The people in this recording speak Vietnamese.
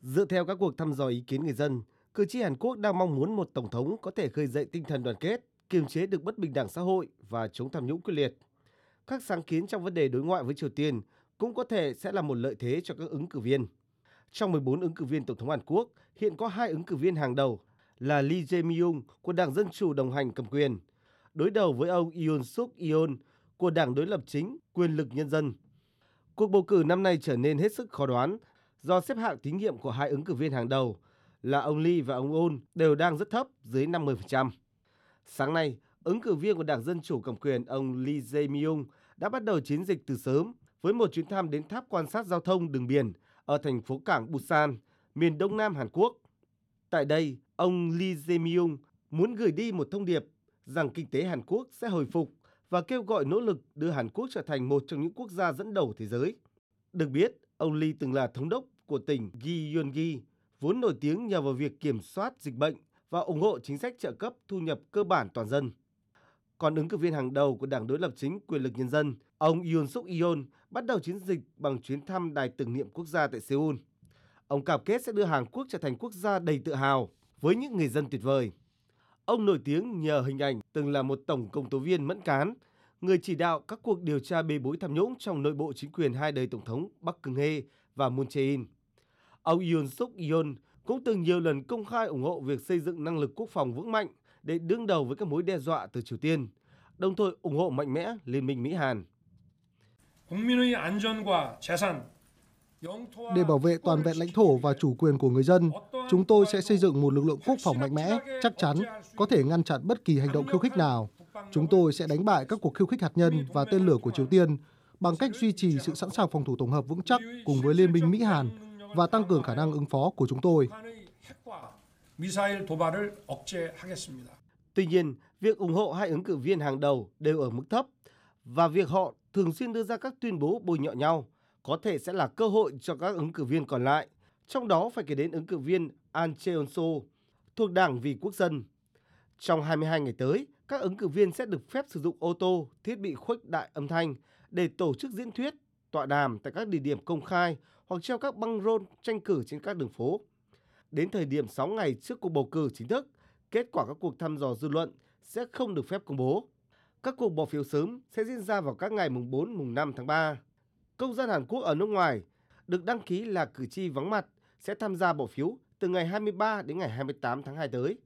Dựa theo các cuộc thăm dò ý kiến người dân, cử tri Hàn Quốc đang mong muốn một tổng thống có thể khơi dậy tinh thần đoàn kết, kiềm chế được bất bình đẳng xã hội và chống tham nhũng quyết liệt. Các sáng kiến trong vấn đề đối ngoại với Triều Tiên cũng có thể sẽ là một lợi thế cho các ứng cử viên. Trong 14 ứng cử viên tổng thống Hàn Quốc, hiện có hai ứng cử viên hàng đầu là Lee Jae-myung của Đảng Dân Chủ đồng hành cầm quyền, đối đầu với ông Yoon Suk Yeol của Đảng đối lập chính Quyền lực Nhân dân. Cuộc bầu cử năm nay trở nên hết sức khó đoán do xếp hạng tín nhiệm của hai ứng cử viên hàng đầu là ông Lee và ông Un đều đang rất thấp dưới 50%. Sáng nay, ứng cử viên của Đảng Dân Chủ cầm quyền ông Lee Jae-myung đã bắt đầu chiến dịch từ sớm với một chuyến thăm đến tháp quan sát giao thông đường biển ở thành phố cảng Busan, miền đông nam Hàn Quốc. Tại đây, ông Lee Jae-myung muốn gửi đi một thông điệp rằng kinh tế Hàn Quốc sẽ hồi phục và kêu gọi nỗ lực đưa Hàn Quốc trở thành một trong những quốc gia dẫn đầu thế giới. Được biết, ông Lee từng là thống đốc của tỉnh Gyeonggi, vốn nổi tiếng nhờ vào việc kiểm soát dịch bệnh và ủng hộ chính sách trợ cấp thu nhập cơ bản toàn dân. Còn ứng cử viên hàng đầu của Đảng đối lập chính Quyền lực Nhân dân, ông Yoon Suk Yeol bắt đầu chiến dịch bằng chuyến thăm đài tưởng niệm quốc gia tại Seoul. Ông cam kết sẽ đưa Hàn Quốc trở thành quốc gia đầy tự hào với những người dân tuyệt vời. Ông nổi tiếng nhờ hình ảnh từng là một tổng công tố viên mẫn cán, người chỉ đạo các cuộc điều tra bê bối tham nhũng trong nội bộ chính quyền hai đời tổng thống Bắc Cưng Hê và Moon Jae-in. Ông Yoon Suk Yeol cũng từng nhiều lần công khai ủng hộ việc xây dựng năng lực quốc phòng vững mạnh để đương đầu với các mối đe dọa từ Triều Tiên, đồng thời ủng hộ mạnh mẽ Liên minh Mỹ-Hàn. Để bảo vệ toàn vẹn lãnh thổ và chủ quyền của người dân, chúng tôi sẽ xây dựng một lực lượng quốc phòng mạnh mẽ, chắc chắn, có thể ngăn chặn bất kỳ hành động khiêu khích nào. Chúng tôi sẽ đánh bại các cuộc khiêu khích hạt nhân và tên lửa của Triều Tiên bằng cách duy trì sự sẵn sàng phòng thủ tổng hợp vững chắc cùng với Liên minh Mỹ-Hàn và tăng cường khả năng ứng phó của chúng tôi. Tuy nhiên, việc ủng hộ hai ứng cử viên hàng đầu đều ở mức thấp và việc họ thường xuyên đưa ra các tuyên bố bôi nhọ nhau có thể sẽ là cơ hội cho các ứng cử viên còn lại, trong đó phải kể đến ứng cử viên An Cheon-so thuộc Đảng Vì Quốc dân. Trong 22 ngày tới, các ứng cử viên sẽ được phép sử dụng ô tô, thiết bị khuếch đại âm thanh để tổ chức diễn thuyết, tọa đàm tại các địa điểm công khai hoặc treo các băng rôn tranh cử trên các đường phố. Đến thời điểm 6 ngày trước cuộc bầu cử chính thức, kết quả các cuộc thăm dò dư luận sẽ không được phép công bố. Các cuộc bỏ phiếu sớm sẽ diễn ra vào các ngày mùng 4, mùng 5 tháng 3. Công dân Hàn Quốc ở nước ngoài được đăng ký là cử tri vắng mặt sẽ tham gia bỏ phiếu từ ngày 23 đến ngày 28 tháng 2 tới.